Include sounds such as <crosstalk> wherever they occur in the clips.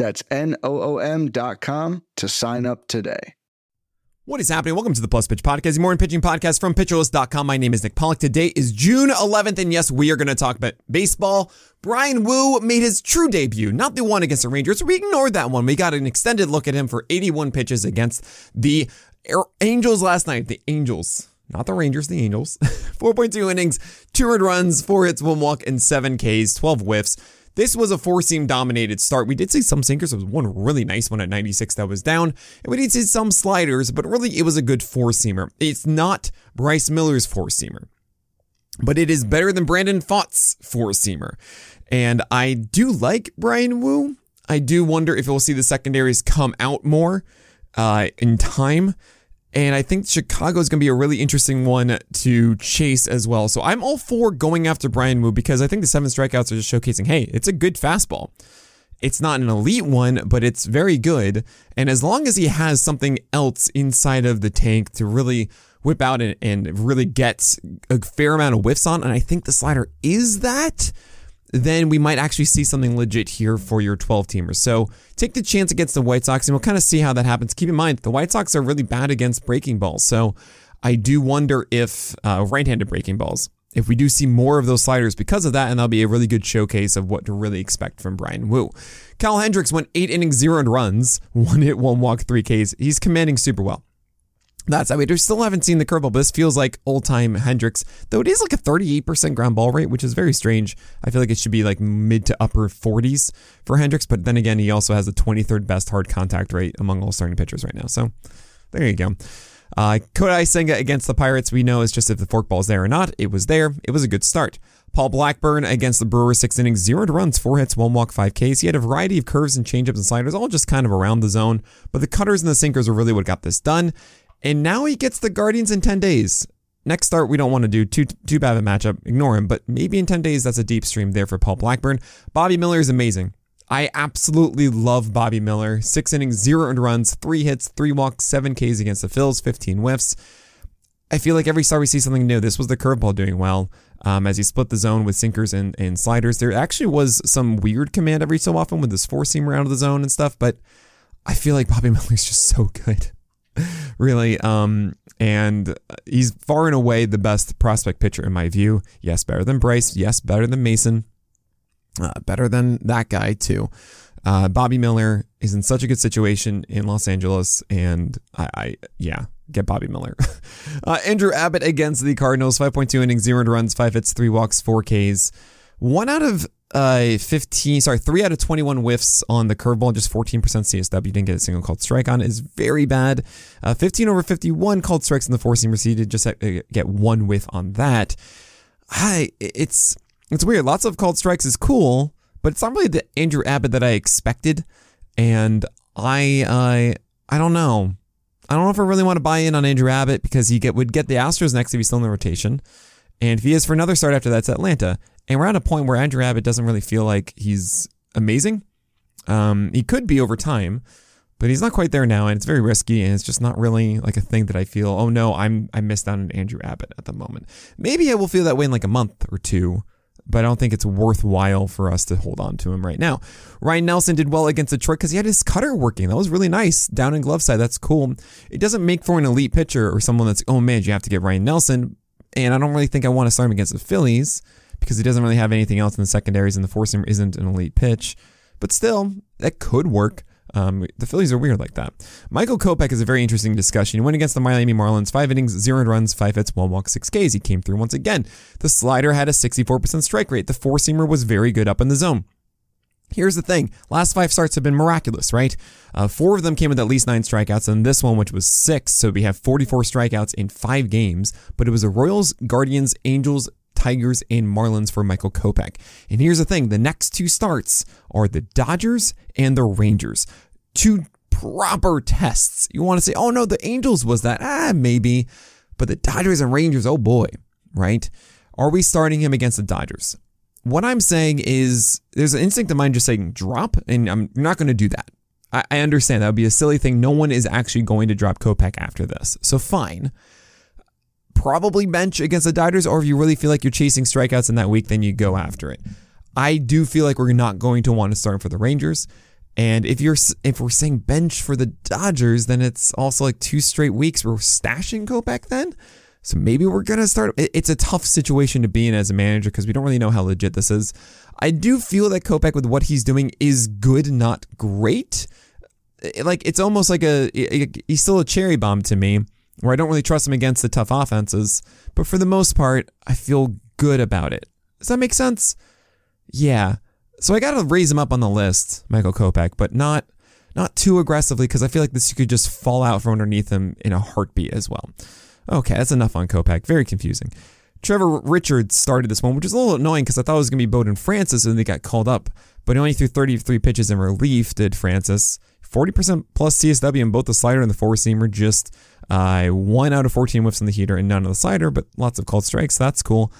That's N-O-O-M dot com to sign up today. What is happening? Welcome to the Plus Pitch Podcast, the morning pitching podcast from pitcherlist.com. My name is Nick Pollack. Today is June 11th, and yes, we are going to talk about baseball. Brian Woo made his true debut, not the one against the Rangers. We ignored that one. We got an extended look at him for 81 pitches against the Angels last night. The Angels, not the Rangers, the Angels. <laughs> 4.2 innings, two earned runs, four hits, one walk, and seven Ks, 12 whiffs. This was a four seam dominated start. We did see some sinkers. There was one really nice one at 96 that was down. And we did see some sliders, but really it was a good four seamer. It's not Bryce Miller's four seamer, but it is better than Brandon Pfaadt's four seamer. And I do like Brian Woo. I do wonder if we'll see the secondaries come out more uh, in time. And I think Chicago is going to be a really interesting one to chase as well. So I'm all for going after Brian Woo because I think the seven strikeouts are just showcasing hey, it's a good fastball. It's not an elite one, but it's very good. And as long as he has something else inside of the tank to really whip out and, and really get a fair amount of whiffs on, and I think the slider is that then we might actually see something legit here for your 12 teamers. So take the chance against the White Sox and we'll kind of see how that happens. Keep in mind, the White Sox are really bad against breaking balls. So I do wonder if uh, right handed breaking balls, if we do see more of those sliders because of that, and that'll be a really good showcase of what to really expect from Brian Woo. Kyle Hendricks went eight innings, zero runs, one hit, one walk, three Ks. He's commanding super well. That's I mean, we still haven't seen the curveball, but this feels like old time Hendricks, though it is like a 38% ground ball rate, which is very strange. I feel like it should be like mid to upper 40s for Hendricks, but then again, he also has the 23rd best hard contact rate among all starting pitchers right now. So there you go. Uh, Kodai Senga against the Pirates, we know is just if the forkball is there or not. It was there. It was a good start. Paul Blackburn against the Brewers, six innings, zero runs, four hits, one walk, five Ks. He had a variety of curves and changeups and sliders, all just kind of around the zone. But the cutters and the sinkers are really what got this done. And now he gets the Guardians in 10 days. Next start, we don't want to do too too bad of a matchup. Ignore him, but maybe in 10 days, that's a deep stream there for Paul Blackburn. Bobby Miller is amazing. I absolutely love Bobby Miller. Six innings, zero earned runs, three hits, three walks, seven Ks against the Phils, 15 whiffs. I feel like every start we see something new. This was the curveball doing well um, as he split the zone with sinkers and, and sliders. There actually was some weird command every so often with this four seam around the zone and stuff, but I feel like Bobby <laughs> Miller's just so good. <laughs> really. Um, and he's far and away the best prospect pitcher in my view. Yes, better than Bryce. Yes, better than Mason. Uh, better than that guy too. Uh, Bobby Miller is in such a good situation in Los Angeles, and I, I yeah, get Bobby Miller. <laughs> uh, Andrew Abbott against the Cardinals, 5.2 innings, zero runs, five hits, three walks, four Ks. One out of uh, 15, sorry, 3 out of 21 whiffs on the curveball, just 14% CSW. Didn't get a single called strike on is very bad. Uh, 15 over 51 called strikes in the four seam receded, just get one whiff on that. I, it's, it's weird. Lots of called strikes is cool, but it's not really the Andrew Abbott that I expected. And I, I, I don't know. I don't know if I really want to buy in on Andrew Abbott because he get, would get the Astros next if he's still in the rotation. And if he is for another start after that, it's Atlanta. And we're at a point where Andrew Abbott doesn't really feel like he's amazing. Um, he could be over time, but he's not quite there now, and it's very risky, and it's just not really like a thing that I feel. Oh no, I'm I missed out on Andrew Abbott at the moment. Maybe I will feel that way in like a month or two, but I don't think it's worthwhile for us to hold on to him right now. Ryan Nelson did well against Detroit because he had his cutter working. That was really nice down in glove side. That's cool. It doesn't make for an elite pitcher or someone that's oh man, you have to get Ryan Nelson, and I don't really think I want to start him against the Phillies because he doesn't really have anything else in the secondaries, and the seamer isn't an elite pitch. But still, that could work. Um, the Phillies are weird like that. Michael Kopech is a very interesting discussion. He went against the Miami Marlins, five innings, zero runs, five hits, one walk, six Ks. He came through once again. The slider had a 64% strike rate. The four seamer was very good up in the zone. Here's the thing last five starts have been miraculous, right? Uh, four of them came with at least nine strikeouts, and this one, which was six, so we have 44 strikeouts in five games. But it was the Royals, Guardians, Angels, Tigers, and Marlins for Michael Kopech. And here's the thing the next two starts are the Dodgers and the Rangers. Two proper tests. You want to say, oh no, the Angels was that. Ah, maybe. But the Dodgers and Rangers, oh boy, right? Are we starting him against the Dodgers? What I'm saying is there's an instinct of mine just saying drop, and I'm not going to do that. I, I understand that would be a silly thing. No one is actually going to drop Kopech after this. So fine. Probably bench against the Dodgers, or if you really feel like you're chasing strikeouts in that week, then you go after it. I do feel like we're not going to want to start for the Rangers. And if you're if we're saying bench for the Dodgers, then it's also like two straight weeks we're stashing Kopech then. So maybe we're gonna start. It's a tough situation to be in as a manager because we don't really know how legit this is. I do feel that Kopech with what he's doing is good, not great. Like it's almost like a he's still a cherry bomb to me where I don't really trust him against the tough offenses. But for the most part, I feel good about it. Does that make sense? Yeah. So I got to raise him up on the list, Michael Kopech, but not not too aggressively because I feel like this could just fall out from underneath him in a heartbeat as well. Okay, that's enough on Kopech. Very confusing. Trevor Richards started this one, which is a little annoying because I thought it was going to be Bowden Francis and they got called up, but he only threw 33 pitches in relief, did Francis. 40% plus CSW in both the slider and the four seamer, just uh, one out of 14 whiffs on the heater and none on the slider, but lots of called strikes. That's cool.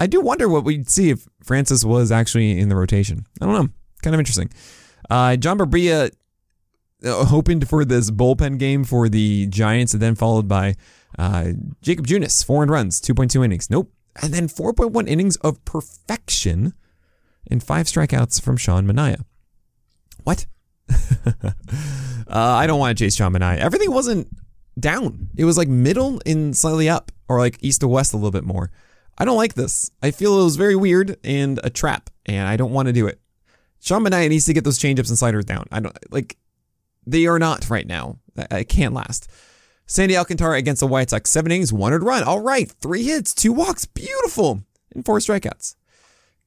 I do wonder what we'd see if Francis was actually in the rotation. I don't know. Kind of interesting. Uh, John Brebbia uh, hoping for this bullpen game for the Giants, and then followed by uh, Jakob Junis, four and runs, 2.2 innings. Nope. And then 4.1 innings of perfection and five strikeouts from Sean Manaea. What? <laughs> uh, I don't want to chase Sean Manaea. Everything wasn't down. It was like middle and slightly up, or like east to west a little bit more. I don't like this. I feel it was very weird and a trap, and I don't want to do it. Sean Manaea needs to get those changeups and sliders down. I don't like they are not right now. I, I can't last. Sandy Alcantara against the White Sox, seven innings, one run. All right, three hits, two walks, beautiful, and four strikeouts.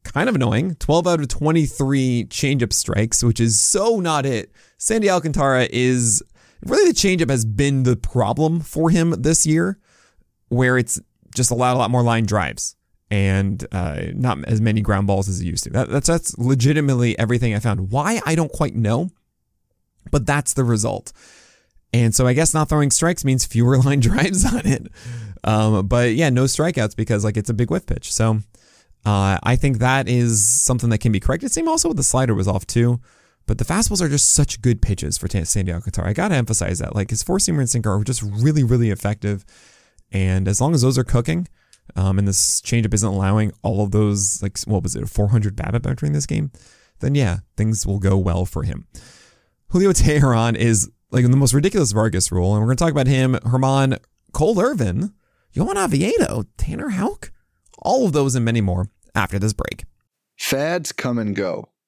Kind of annoying. 12 out of 23 changeup strikes, which is so not it. Sandy Alcantara is really the changeup has been the problem for him this year, where it's just allowed a lot more line drives and uh, not as many ground balls as it used to. That, that's that's legitimately everything I found. Why I don't quite know, but that's the result. And so I guess not throwing strikes means fewer <laughs> line drives on it. Um, but yeah, no strikeouts because like it's a big whiff pitch. So uh, I think that is something that can be corrected. Same also with the slider was off too. But the fastballs are just such good pitches for Sandy Alcantara. I got to emphasize that. Like his four seamer and sinker are just really, really effective. And as long as those are cooking, um, and this changeup isn't allowing all of those, like, what was it, 400 BABIP during this game, then yeah, things will go well for him. Julio Teheran is like the most ridiculous Vargas rule, and we're going to talk about him, Germán, Cole Irvin, Johan Oviedo, Tanner Houck, all of those and many more after this break. Fads come and go,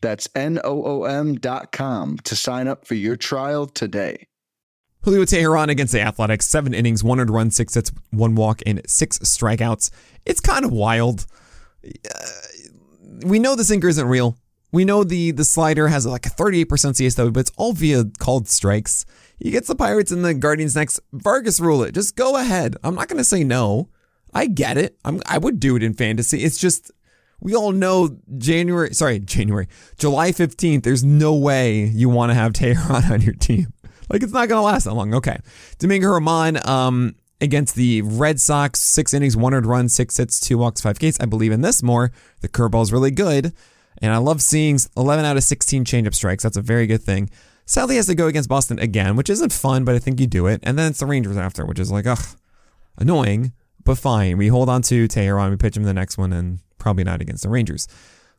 That's n o o m dot com to sign up for your trial today. Julio Teheran against the Athletics, seven innings, one earned run, six hits, one walk, and six strikeouts. It's kind of wild. Uh, we know the sinker isn't real. We know the the slider has like a 38% CSW, but it's all via called strikes. He gets the Pirates and the Guardians next. Vargas rule it. Just go ahead. I'm not going to say no. I get it. I'm, I would do it in fantasy. It's just we all know January, sorry, January, July 15th, there's no way you want to have Teheran <laughs> on your team. Like it's not going to last that long. Okay. Domingo Germán um, against the Red Sox, six innings, one earned run, six hits, two walks, five Ks. I believe in this more. The curveball is really good. And I love seeing 11 out of 16 changeup strikes. That's a very good thing. Sadly, has to go against Boston again, which isn't fun, but I think you do it. And then it's the Rangers after, which is like, ugh, annoying, but fine. We hold on to Teheran, we pitch him the next one, and probably not against the Rangers.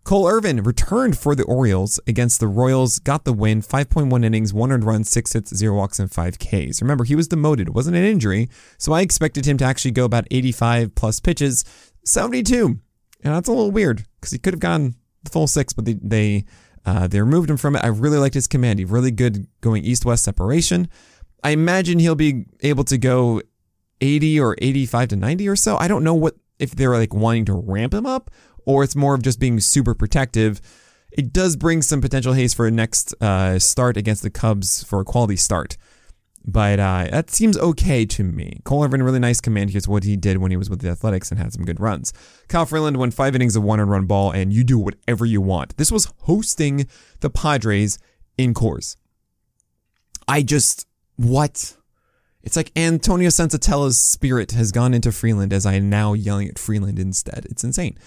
Cole Irvin returned for the Orioles against the Royals, got the win, 5.1 innings, 100 run, 6 hits, 0 walks, and 5 Ks. Remember, he was demoted. It wasn't an injury, so I expected him to actually go about 85 plus pitches, 72. And that's a little weird because he could have gone the full six, but they, they, uh, they removed him from it. I really liked his command. He really good going east west separation. I imagine he'll be able to go 80 or 85 to 90 or so. I don't know what if they're like wanting to ramp him up or it's more of just being super protective. It does bring some potential haze for a next uh, start against the Cubs for a quality start. But uh, that seems okay to me. Cole Irvin, really nice command. Here's what he did when he was with the Athletics and had some good runs. Kyle Freeland won five innings of one and run ball, and you do whatever you want. This was hosting the Padres in Coors. I just, what? It's like Antonio Senzatela's spirit has gone into Freeland as I am now yelling at Freeland instead. It's insane.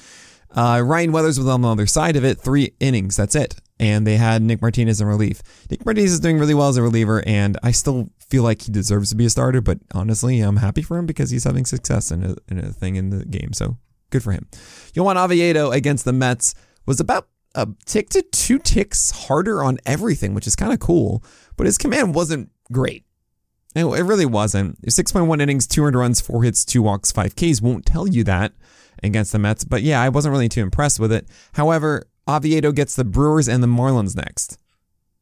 Uh, Ryan Weathers was on the other side of it, three innings. That's it. And they had Nick Martinez in relief. Nick Martinez is doing really well as a reliever, and I still feel like he deserves to be a starter. But honestly, I'm happy for him because he's having success in a, in a thing in the game. So good for him. Johan Oviedo against the Mets was about a tick to two ticks harder on everything, which is kind of cool. But his command wasn't great. It, it really wasn't. 6.1 innings, 200 runs, four hits, two walks, five Ks won't tell you that against the Mets. But yeah, I wasn't really too impressed with it. However, Oviedo gets the Brewers and the Marlins next.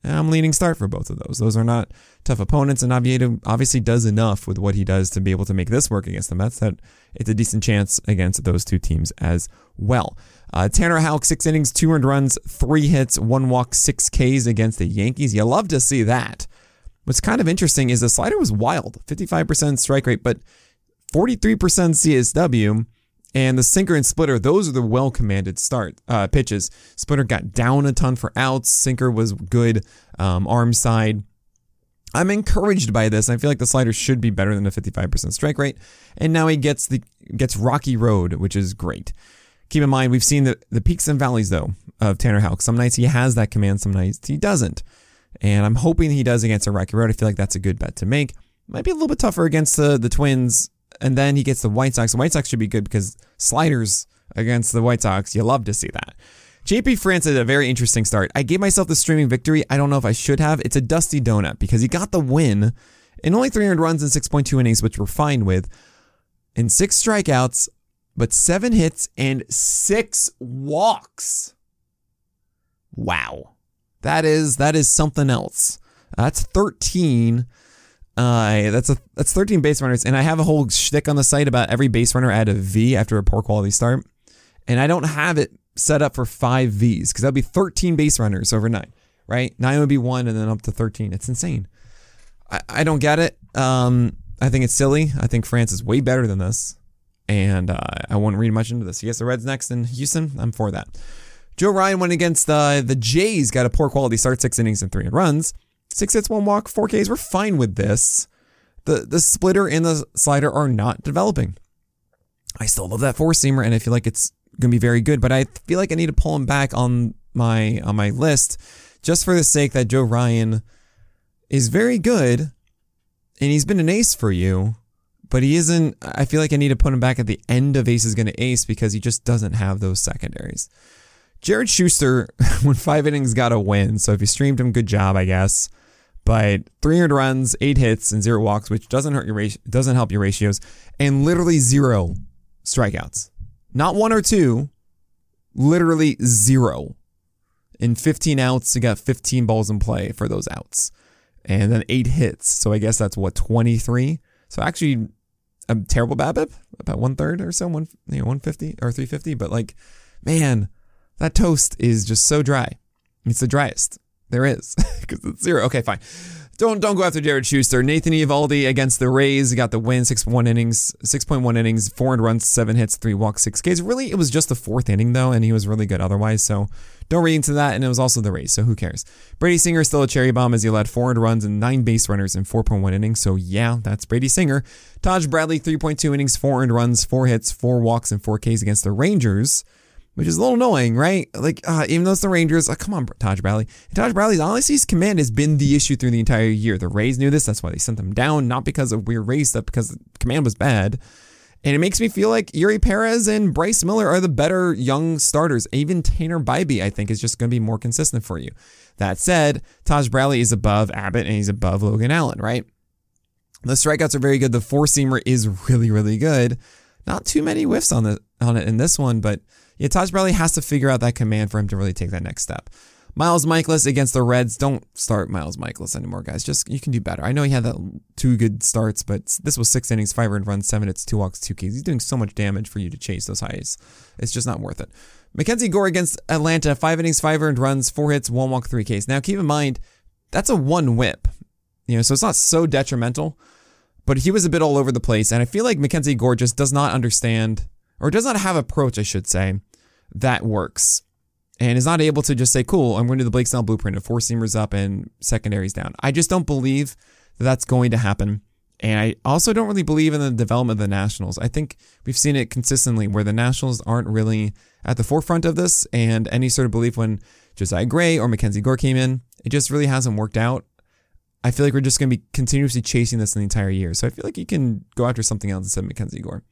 I'm leaning start for both of those. Those are not tough opponents, and Oviedo obviously does enough with what he does to be able to make this work against the Mets that it's a decent chance against those two teams as well. Uh, Tanner Houck, six innings, two earned runs, three hits, one walk, six Ks against the Yankees. You love to see that. What's kind of interesting is the slider was wild, 55% strike rate, but 43% CSW. And the sinker and splitter, those are the well commanded start uh, pitches. Splitter got down a ton for outs. Sinker was good um, arm side. I'm encouraged by this. I feel like the slider should be better than a 55% strike rate. And now he gets the gets Rocky Road, which is great. Keep in mind, we've seen the, the peaks and valleys though of Tanner Houck. Some nights he has that command, some nights he doesn't. And I'm hoping he does against a Rocky Road. I feel like that's a good bet to make. Might be a little bit tougher against the, the Twins and then he gets the White Sox. The White Sox should be good because sliders against the White Sox, you love to see that. JP France had a very interesting start. I gave myself the streaming victory. I don't know if I should have. It's a dusty donut because he got the win in only 300 runs and 6.2 innings, which we're fine with, and six strikeouts, but seven hits and six walks. Wow. That is that is something else. That's 13 uh, that's a that's 13 base runners, and I have a whole shtick on the site about every base runner add a V after a poor quality start, and I don't have it set up for five Vs because that'd be 13 base runners overnight, right? Nine would be one, and then up to 13. It's insane. I, I don't get it. Um, I think it's silly. I think France is way better than this, and uh, I won't read much into this. Yes, the Reds next in Houston. I'm for that. Joe Ryan went against uh, the Jays, got a poor quality start, six innings and three runs. Six hits, one walk, four Ks. We're fine with this. The the splitter and the slider are not developing. I still love that four seamer, and I feel like it's gonna be very good. But I feel like I need to pull him back on my on my list, just for the sake that Joe Ryan is very good, and he's been an ace for you. But he isn't. I feel like I need to put him back at the end of Ace is going to ace because he just doesn't have those secondaries. Jared Schuster, <laughs> when five innings, got a win. So if you streamed him, good job, I guess but 300 runs, eight hits, and zero walks, which doesn't hurt your ratio, doesn't help your ratios, and literally zero strikeouts. Not one or two, literally zero. In 15 outs, you got 15 balls in play for those outs, and then eight hits. So I guess that's what 23. So actually, a terrible BABIP, about one third or so, one you know 150 or 350. But like, man, that toast is just so dry. It's the driest. There is <laughs> because it's zero. Okay, fine. Don't don't go after Jared Schuster. Nathan Eovaldi against the Rays got the win. Six one innings, six point one innings, four hundred runs, seven hits, three walks, six Ks. Really, it was just the fourth inning though, and he was really good otherwise. So don't read into that. And it was also the Rays, so who cares? Brady Singer still a cherry bomb as he led 400 runs and nine base runners in 4.1 innings. So yeah, that's Brady Singer. Taj Bradley 3.2 innings, 400 runs, four hits, four walks, and four Ks against the Rangers. Which is a little annoying, right? Like, uh, even though it's the Rangers, like, come on, Taj Bradley. And Taj Bradley's his command has been the issue through the entire year. The Rays knew this. That's why they sent them down, not because of weird Rays stuff, because the command was bad. And it makes me feel like Eury Perez and Bryce Miller are the better young starters. Even Tanner Bibee, I think, is just going to be more consistent for you. That said, Taj Bradley is above Abbott and he's above Logan Allen, right? The strikeouts are very good. The four seamer is really, really good. Not too many whiffs on the on it in this one, but yeah, Taj Bradley has to figure out that command for him to really take that next step. Miles Mikolas against the Reds. Don't start Miles Mikolas anymore, guys. Just you can do better. I know he had that two good starts, but this was six innings, five earned runs, seven hits, two walks, two Ks. He's doing so much damage for you to chase those highs. It's just not worth it. Mackenzie Gore against Atlanta, five innings, five earned runs, four hits, one walk, three Ks. Now keep in mind that's a one WHIP, you know, so it's not so detrimental. But he was a bit all over the place, and I feel like Mackenzie Gore just does not understand, or does not have approach, I should say, that works and is not able to just say, cool, I'm going to do the Blake Snell blueprint of four seamers up and secondaries down. I just don't believe that that's going to happen. And I also don't really believe in the development of the Nationals. I think we've seen it consistently where the Nationals aren't really at the forefront of this, and any sort of belief when Josiah Gray or Mackenzie Gore came in, it just really hasn't worked out. I feel like we're just going to be continuously chasing this in the entire year. So I feel like you can go after something else instead of Mackenzie Gore.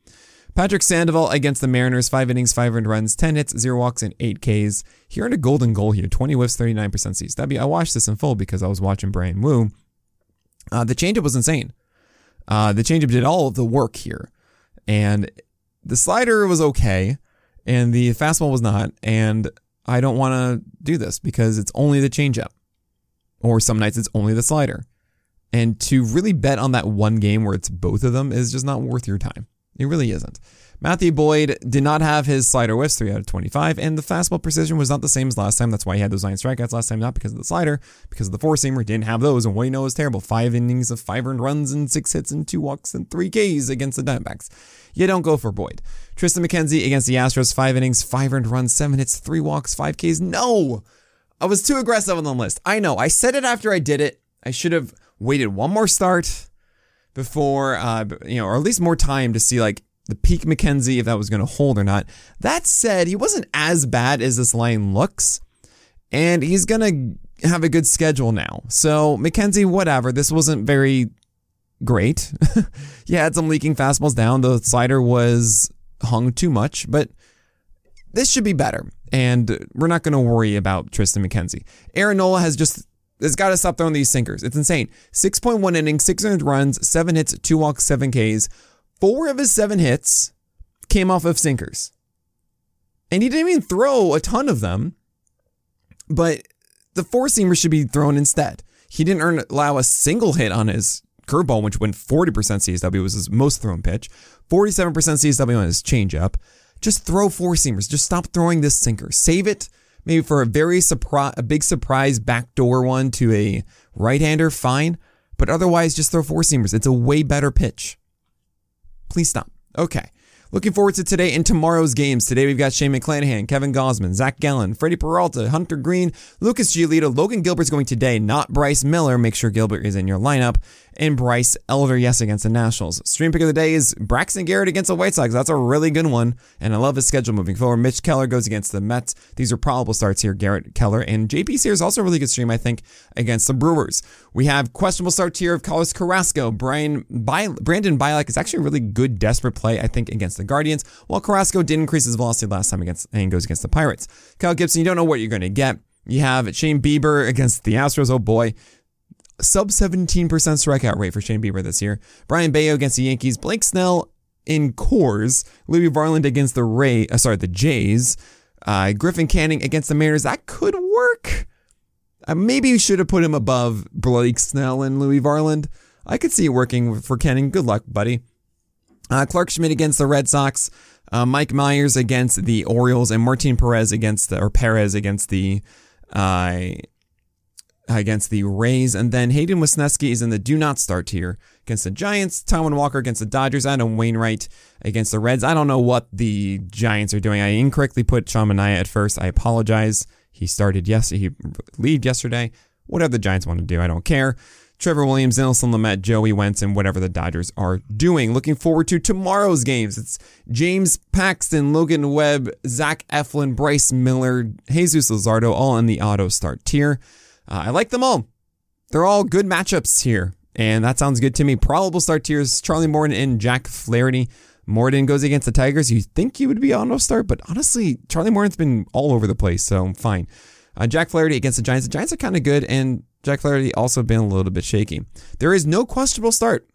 Patrick Sandoval against the Mariners, five innings, five earned runs, 10 hits, zero walks, and eight Ks. He earned a golden goal here, 20 whiffs, 39% CSW. I watched this in full because I was watching Brian Woo. Uh, the changeup was insane. Uh, the changeup did all of the work here. And the slider was okay, and the fastball was not. And I don't want to do this because it's only the changeup. Or some nights it's only the slider. And to really bet on that one game where it's both of them is just not worth your time. It really isn't. Matthew Boyd did not have his slider whiffs, 3 out of 25, and the fastball precision was not the same as last time. That's why he had those nine strikeouts last time, not because of the slider, because of the four seamer. Didn't have those, and what do you know is terrible. Five innings of five earned runs and six hits and two walks and three Ks against the Diamondbacks. You don't go for Boyd. Triston McKenzie against the Astros, five innings, five earned runs, seven hits, three walks, five Ks. No! I was too aggressive on the list. I know. I said it after I did it. I should have waited one more start before, uh, you know, or at least more time to see like the peak McKenzie if that was going to hold or not. That said, he wasn't as bad as this line looks, and he's going to have a good schedule now. So McKenzie, whatever. This wasn't very great. <laughs> he had some leaking fastballs down. The slider was hung too much, but this should be better. And we're not going to worry about Triston McKenzie. Aaron Nola has just has got to stop throwing these sinkers. It's insane. 6.1 innings, 600 runs, 7 hits, 2 walks, 7 Ks. Four of his 7 hits came off of sinkers. And he didn't even throw a ton of them, but the four seamer should be thrown instead. He didn't earn, allow a single hit on his curveball, which went 40% CSW, was his most thrown pitch, 47% CSW on his changeup. Just throw four seamers. Just stop throwing this sinker. Save it maybe for a very surprise, a big surprise backdoor one to a right-hander, fine. But otherwise, just throw four seamers. It's a way better pitch. Please stop. Okay. Looking forward to today and tomorrow's games. Today we've got Shane McClanahan, Kevin Gausman, Zach Gallen, Freddie Peralta, Hunter Greene, Lucas Giolito, Logan Gilbert's going today, not Bryce Miller. Make sure Gilbert is in your lineup. And Bryce Elder, yes, against the Nationals. Stream pick of the day is Braxton Garrett against the White Sox. That's a really good one. And I love his schedule moving forward. Mitch Keller goes against the Mets. These are probable starts here. Garrett Keller and JP Sears also a really good stream, I think, against the Brewers. We have questionable start here of Carlos Carrasco. Brian By- Brandon Bielak is actually a really good desperate play, I think, against the Guardians. While Carrasco did increase his velocity last time against and goes against the Pirates. Kyle Gibson, you don't know what you're going to get. You have Shane Bieber against the Astros. Oh boy sub 17% strikeout rate for Shane Bieber this year. Brayan Bello against the Yankees. Blake Snell in Coors. Louie Varland against the Ray, uh, sorry, the Jays. Uh, Griffin Canning against the Mariners. That could work. Uh, maybe you should have put him above Blake Snell and Louie Varland. I could see it working for Canning. Good luck, buddy. Uh, Clarke Schmidt against the Red Sox. Uh, Mike Mayers against the Orioles and Martin Perez against the, or Perez against the uh, against the Rays. And then Hayden Wesneski is in the do not start tier against the Giants. Taijuan Walker against the Dodgers. Adam Wainwright against the Reds. I don't know what the Giants are doing. I incorrectly put Sean Manaea at first. I apologize. He started yes, he lead yesterday. Whatever the Giants want to do, I don't care. Trevor Williams, Nelson Lamet, Joey Wentz, and whatever the Dodgers are doing. Looking forward to tomorrow's games. It's James Paxton, Logan Webb, Zach Eflin, Bryce Miller, Jesus Luzardo, all in the auto start tier. Uh, I like them all. They're all good matchups here, and that sounds good to me. Probable start tiers Charlie Morton and Jack Flaherty. Morton goes against the Tigers. You think he would be auto start, but honestly, Charlie Morton's been all over the place, so fine. Uh, Jack Flaherty against the Giants. The Giants are kind of good, and Jack Flaherty also been a little bit shaky. There is no questionable start.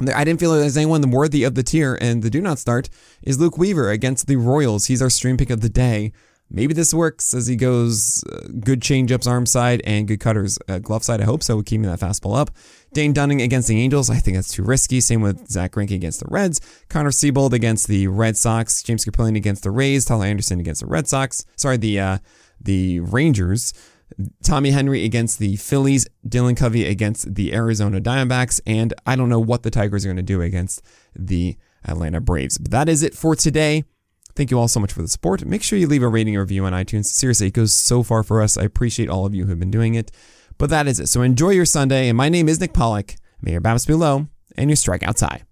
I didn't feel there's anyone worthy of the tier, and the do not start is Luke Weaver against the Royals. He's our stream pick of the day. Maybe this works as he goes uh, good changeups arm side and good cutters uh, glove side. I hope so. Keeping that fastball up. Dane Dunning against the Angels. I think that's too risky. Same with Zack Greinke against the Reds. Connor Seabold against the Red Sox. James Kaprielian against the Rays. Tyler Anderson against the Red Sox. Sorry, the uh, the Rangers. Tommy Henry against the Phillies, Dylan Covey against the Arizona Diamondbacks, and I don't know what the Tigers are going to do against the Atlanta Braves. But that is it for today. Thank you all so much for the support. Make sure you leave a rating or review on iTunes. Seriously, it goes so far for us. I appreciate all of you who have been doing it. But that is it. So enjoy your Sunday. And my name is Nick Pollack. May your BABIPs be low and your strikeouts high.